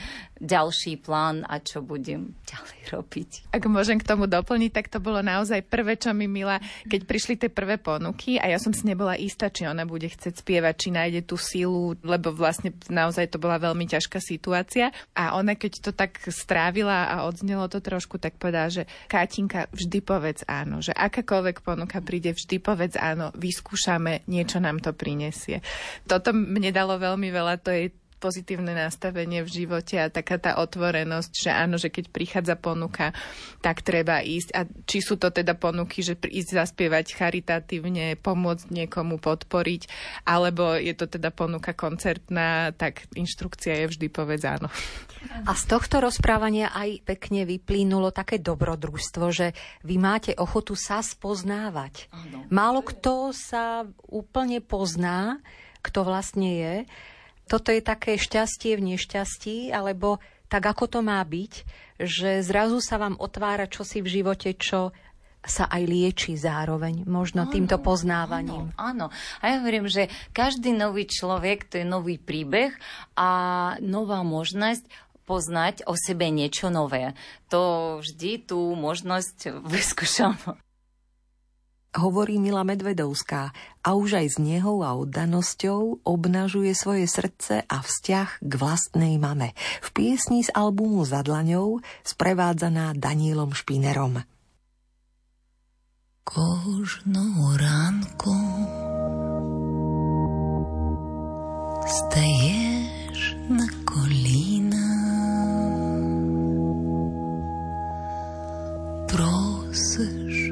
ďalší plán a čo budem ďalej robiť. Ak môžem k tomu doplniť, tak to bolo naozaj prvé, čo mi Mila, keď prišli tie prvé ponuky a ja som si nebola istá, či ona bude chcieť spievať, či nájde tú silu, lebo vlastne naozaj to bola veľmi ťažká situácia. A ona, keď to tak strávila a odznelo to trošku, tak povedala, že Katinka, vždy povedz áno, že akákoľvek ponuka príde, vždy povedz áno, vyskúšame, niečo nám to prinesie. Toto mne dalo veľmi veľa, to je pozitívne nastavenie v živote a taká tá otvorenosť, že áno, že keď prichádza ponuka, tak treba ísť. A či sú to teda ponuky, že ísť zaspievať charitatívne, pomôcť niekomu podporiť, alebo je to teda ponuka koncertná, tak inštrukcia je vždy povedz áno. A z tohto rozprávania aj pekne vyplínulo také dobrodružstvo, že vy máte ochotu sa spoznávať. Málo kto sa úplne pozná, kto vlastne je toto je také šťastie v nešťastí, alebo tak ako to má byť, že zrazu sa vám otvára čosi v živote, čo sa aj lieči zároveň, možno áno, týmto poznávaním. Áno, áno. A ja hovorím, že každý nový človek to je nový príbeh a nová možnosť poznať o sebe niečo nové. To vždy tú možnosť vyskúšam hovorí Mila Medvedovská a už aj s nehou a oddanosťou obnažuje svoje srdce a vzťah k vlastnej mame. V piesni z albumu Za dlaňou sprevádzaná Danielom Špinerom. Кожного ранку стаєш на коліна, просиш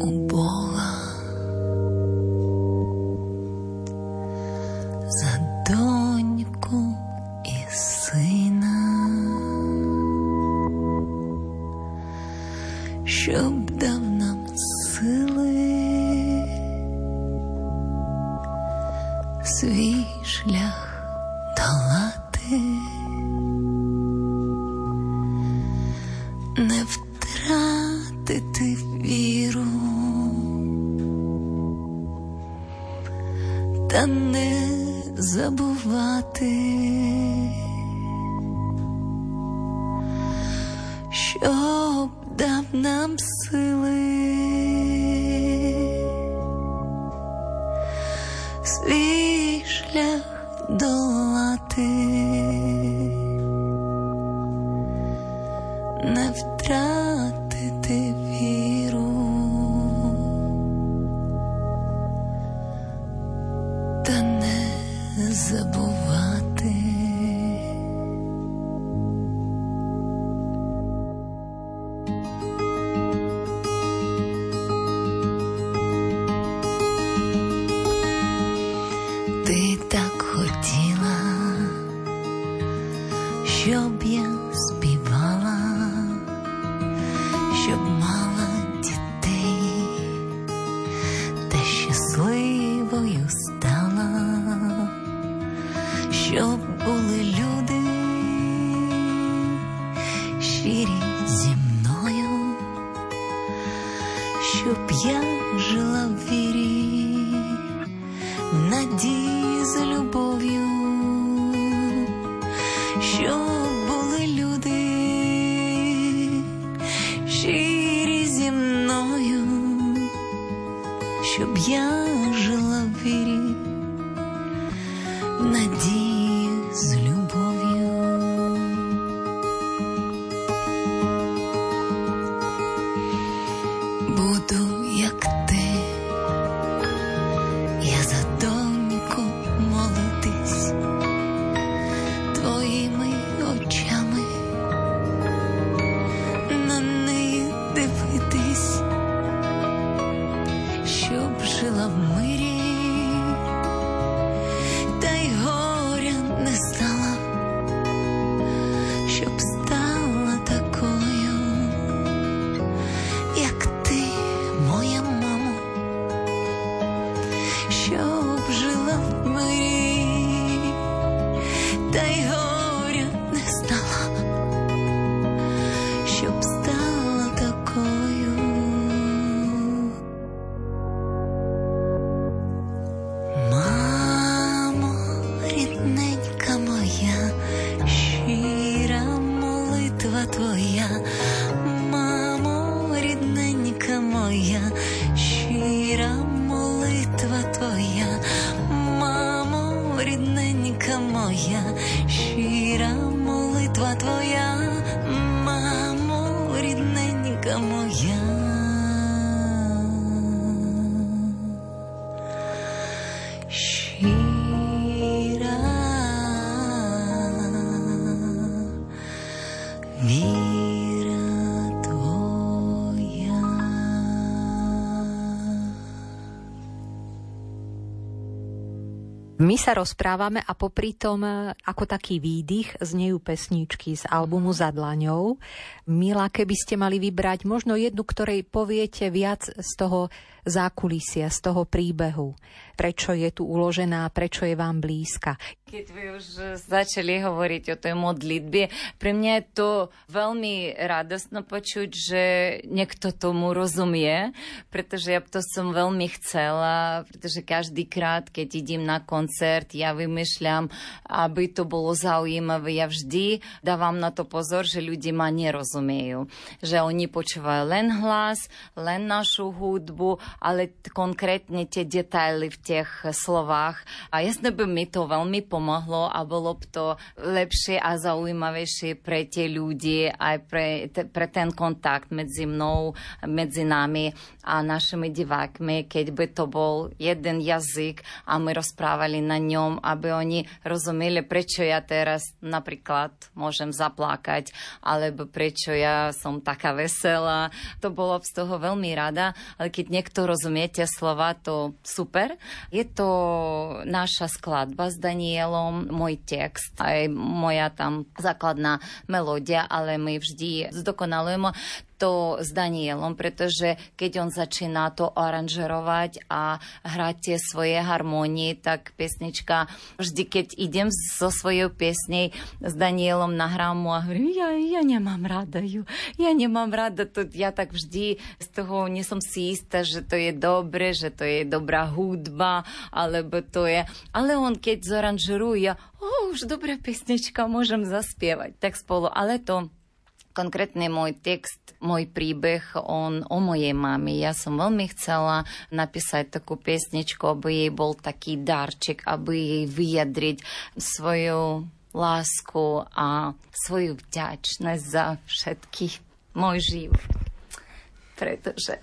у Бога. will 黑暗 sa rozprávame a popri tom e, ako taký výdych znejú pesničky z albumu Za dlaňou. Mila, keby ste mali vybrať možno jednu, ktorej poviete viac z toho zákulisia, z toho príbehu. Prečo je tu uložená, prečo je vám blízka. Keď vy už začali hovoriť o tej modlitbe, pre mňa je to veľmi radostno počuť, že niekto tomu rozumie, pretože ja to som veľmi chcela, pretože každý krát, keď idem na koncert, ja vymýšľam, aby to bolo zaujímavé. Ja vždy dávam na to pozor, že ľudia ma nerozumejú. Že oni počúvajú len hlas, len našu hudbu, ale konkrétne tie detaily v tých slovách. A jasne by mi to veľmi pomohlo a bolo by to lepšie a zaujímavejšie pre tie ľudí, aj pre, te, pre ten kontakt medzi mnou, medzi nami a našimi divákmi, keď by to bol jeden jazyk a my rozprávali na ňom, aby oni rozumeli, prečo ja teraz napríklad môžem zaplakať, alebo prečo ja som taká veselá. To bolo z toho veľmi rada, ale keď niekto rozumie tie slova, to super. Je to naša skladba s Danielom, môj text, aj moja tam základná melódia, ale my vždy zdokonalujeme to s Danielom, pretože keď on začína to aranžerovať a hrať tie svoje harmónie, tak pesnička, vždy keď idem so svojou piesnej s Danielom nahrám mu a hovorím, ja, ja nemám rada ju, ja nemám rada to, ja tak vždy z toho nie som si istá, že to je dobre, že to je dobrá hudba, alebo to je, ale on keď zaranžeruje, ja, o, už dobrá pesnička, môžem zaspievať, tak spolu, ale to konkrétne môj text, môj príbeh, on o mojej mami. Ja som veľmi chcela napísať takú piesničku, aby jej bol taký darček, aby jej vyjadriť svoju lásku a svoju vďačnosť za všetky môj život. Pretože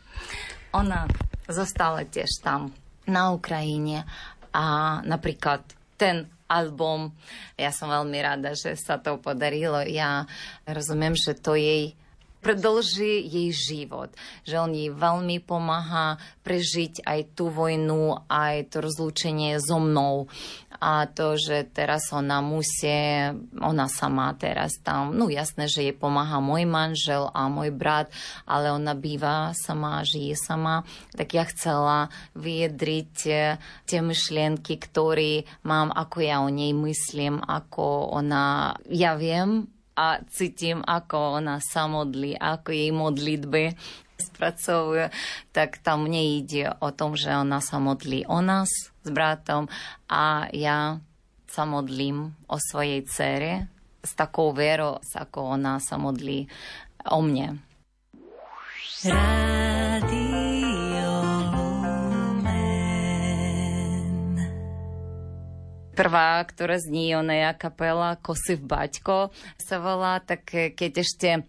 ona zostala tiež tam na Ukrajine a napríklad ten album. Ja som veľmi rada, že sa to podarilo. Ja rozumiem, že to jej predlží jej život. Že on jej veľmi pomáha prežiť aj tú vojnu, aj to rozlúčenie so mnou. A to, že teraz ona musí, ona sama teraz tam, no jasné, že jej pomáha môj manžel a môj brat, ale ona býva sama, žije sama. Tak ja chcela vyjadriť eh, tie myšlienky, ktoré mám, ako ja o nej myslím, ako ona, ja viem, a cítim, ako ona sa modlí, ako jej modlitby spracovuje, tak tam mne ide o tom, že ona sa modlí o nás s bratom a ja sa modlím o svojej cere s takou vierou, ako ona sa modlí o mne. Radio prvá, ktorá zní, ona je kapela Kosy v Baťko sa volá, tak keď ešte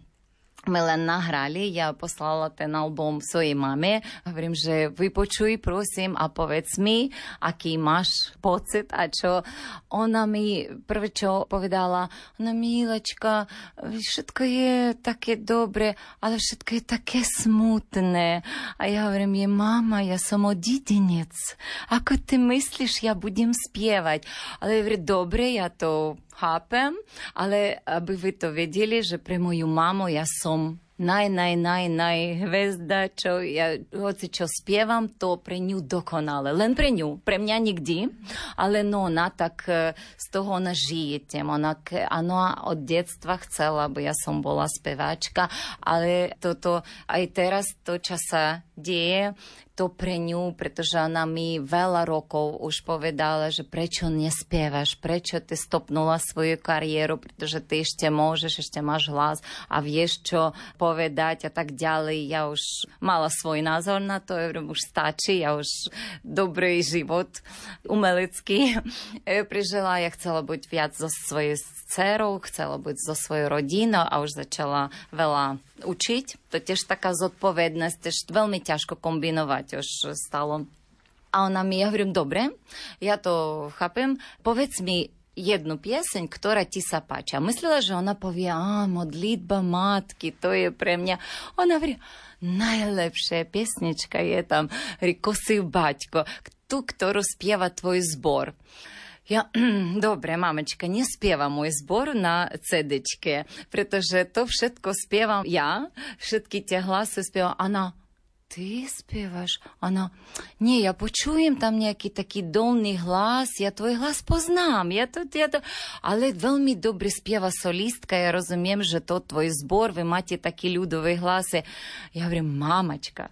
my len nahrali, ja poslala ten album svojej mame. Hovorím, že vypočuj, prosím, a povedz mi, aký máš pocit a čo. Ona mi prvé, čo povedala, ona milečka, všetko je také dobre, ale všetko je také smutné. A ja hovorím, je mama, ja som odídenec. Ako ty myslíš, ja budem spievať? Ale hovorí, dobre, ja to chápem, ale aby vy to vedeli, že pre moju mamu ja som naj, naj, naj, naj hvezda, čo ja, hoci čo spievam, to pre ňu dokonale. Len pre ňu, pre mňa nikdy, ale no ona tak e, z toho ona žije tým. Ona, ano, od detstva chcela, aby ja som bola speváčka, ale toto aj teraz to, čo sa deje, to pre ňu, pretože ona mi veľa rokov už povedala, že prečo nespievaš, prečo ty stopnula svoju kariéru, pretože ty ešte môžeš, ešte máš hlas a vieš čo povedať a tak ďalej. Ja už mala svoj názor na to, už stačí, ja už dobrý život umelecký prežila. Ja chcela byť viac so svojej dcerou, chcela byť so svojou rodinou a už začala veľa učiť. To je tiež taká zodpovednosť, tiež veľmi ťažko kombinovať už stalo. A ona mi, ja hovorím, dobre, ja to chápem, povedz mi jednu pieseň, ktorá ti sa páči. A myslela, že ona povie, a modlitba matky, to je pre mňa. Ona hovorí, najlepšia piesnička je tam, hovorí, Kosy Baťko, tú, ktorú spieva tvoj zbor. Zbor na CDčke, pretože to všetko spievam ja, všetky tie hlasy spievam, Ana, ty spievaš? Ona, nie, ja počujem tam nejaký taký dolný hlas, ja tvoj hlas poznám, ja to, ja to, ale veľmi dobre spieva solistka, ja rozumiem, že to tvoj zbor, vy máte taký ľudové hlasy. Ja hovorím, mamačka,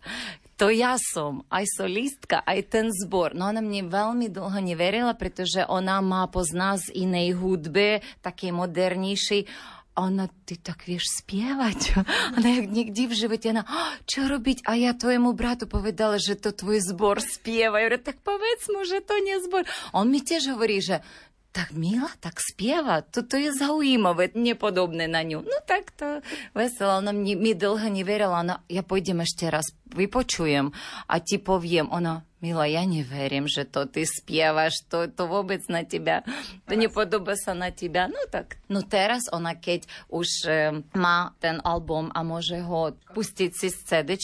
to ja som, aj solistka, aj ten zbor. No ona mne veľmi dlho neverila, pretože ona má pozná z inej hudbe, také modernejšej. Ona, ty tak vieš spievať. Ona jak niekde v živote, ona, čo robiť? A ja tvojemu bratu povedala, že to tvoj zbor spieva. Ja tak povedz mu, že to nie zbor. On mi tiež hovorí, že tak Mila tak spieva, toto je zaujímavé, nepodobné na ňu. No tak to veselo, ona mi, mi dlho neverila, ona, ja pôjdem ešte raz, vypočujem a ti poviem, ona, Mila, ja neverím, že to ty spievaš, to, to vôbec na teba, to nepodobá sa na teba. No tak, no teraz ona, keď už e, má ten album a môže ho pustiť si z CD,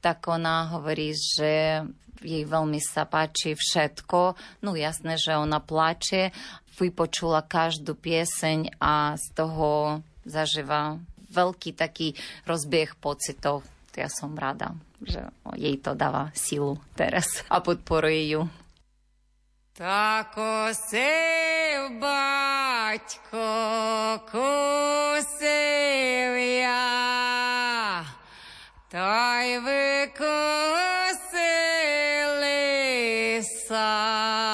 tak ona hovorí, že jej veľmi sa páči všetko. No jasné, že ona plače, vypočula každú pieseň a z toho zažíva veľký taký rozbieh pocitov. Ja som rada, že jej to dáva silu teraz a podporuje ju. Тако сив батько, кусив я, та й викосили солов'я.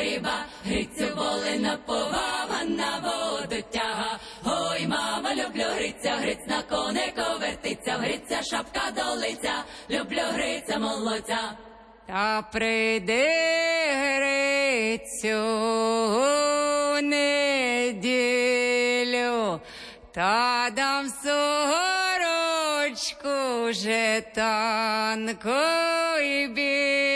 Загриба, Грицю воли наповава на воду тяга. Ой, мама, люблю Гриця, Гриць на конико вертиться, Гриця шапка долиця, люблю Гриця молодця. Та прийди, третю неділю та дам сорочку жетанку і білу.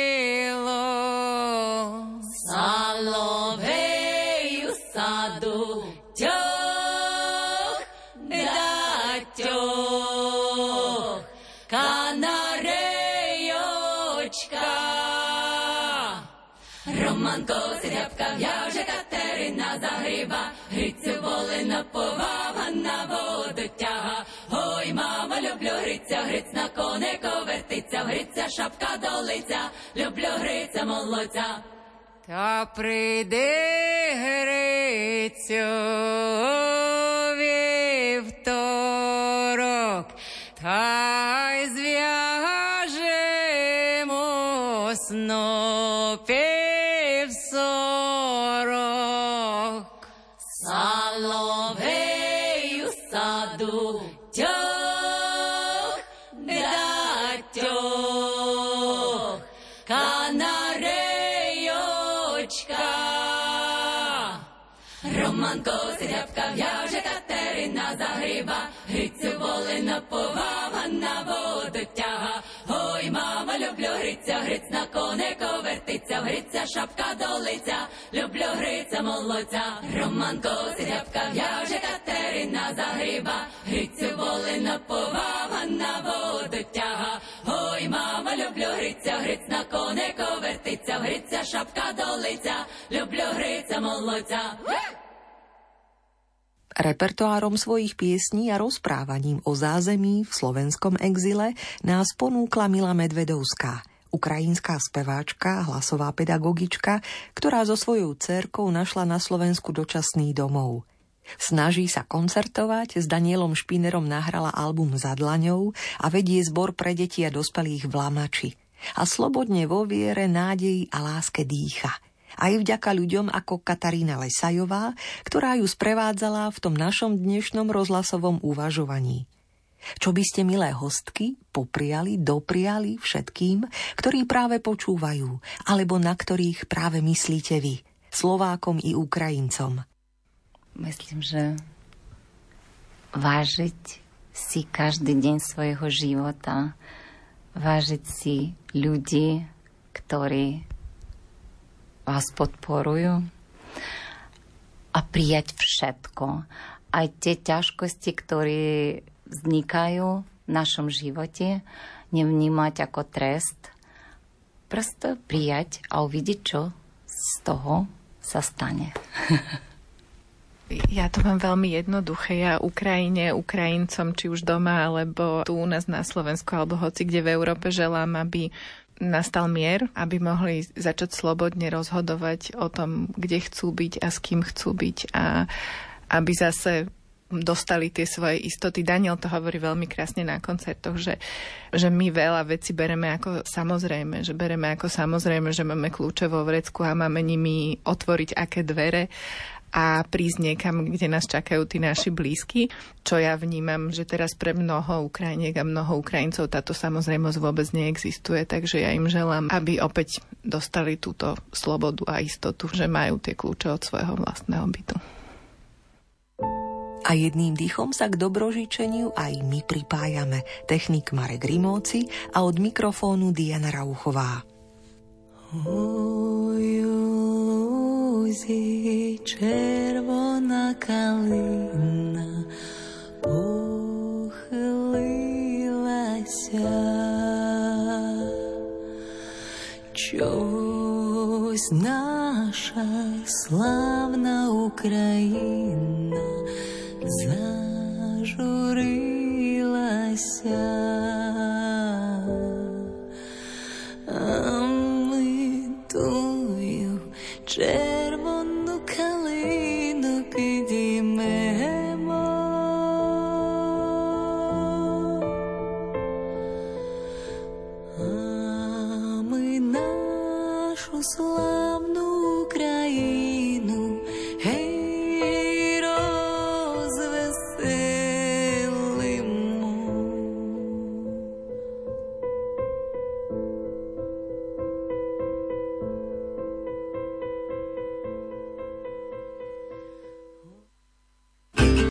Повага на воду тяга. Ой, мама, люблю гриця, гриць на конику вертиться, гриця шапка долиця, люблю гриця молодця. Та прийди Грицю вівторок, та й зв'яжемо Катерина загриба, Грицю волина повага на воду тяга. Ой, мама, люблю гриця, гриць на конику вертиться, гриця шапка долиця, люблю гриця молодця. Романко срябка в'яже Катерина загриба, Грицю волина повага на воду тяга. Ой, мама, люблю гриця, гриць на конику вертиться, гриця шапка долиця, люблю гриця молодця. Repertoárom svojich piesní a rozprávaním o zázemí v slovenskom exile nás ponúkla Mila Medvedovská, ukrajinská speváčka, hlasová pedagogička, ktorá so svojou cerkou našla na Slovensku dočasný domov. Snaží sa koncertovať, s Danielom Špinerom nahrala album za dlaňou a vedie zbor pre deti a dospelých v Lamači. A slobodne vo viere, nádeji a láske dýcha – aj vďaka ľuďom ako Katarína Lesajová, ktorá ju sprevádzala v tom našom dnešnom rozhlasovom uvažovaní. Čo by ste, milé hostky, popriali, dopriali všetkým, ktorí práve počúvajú, alebo na ktorých práve myslíte vy, Slovákom i Ukrajincom? Myslím, že vážiť si každý deň svojho života, vážiť si ľudí, ktorí vás podporujú a prijať všetko. Aj tie ťažkosti, ktoré vznikajú v našom živote, nevnímať ako trest, prosto prijať a uvidieť, čo z toho sa stane. Ja to mám veľmi jednoduché. Ja Ukrajine, Ukrajincom, či už doma, alebo tu u nás na Slovensku, alebo hoci kde v Európe želám, aby nastal mier, aby mohli začať slobodne rozhodovať o tom, kde chcú byť a s kým chcú byť a aby zase dostali tie svoje istoty. Daniel to hovorí veľmi krásne na koncertoch, že, že my veľa veci bereme ako samozrejme, že bereme ako samozrejme, že máme kľúče vo vrecku a máme nimi otvoriť aké dvere a prísť niekam, kde nás čakajú tí naši blízky, čo ja vnímam, že teraz pre mnoho Ukrajiniek a mnoho Ukrajincov táto samozrejmosť vôbec neexistuje, takže ja im želám, aby opäť dostali túto slobodu a istotu, že majú tie kľúče od svojho vlastného bytu. A jedným dýchom sa k dobrožičeniu aj my pripájame. Technik Marek Rimóci a od mikrofónu Diana Rauchová. Lúzi červená kalina. Čoś naša slavná Ukrajina dread.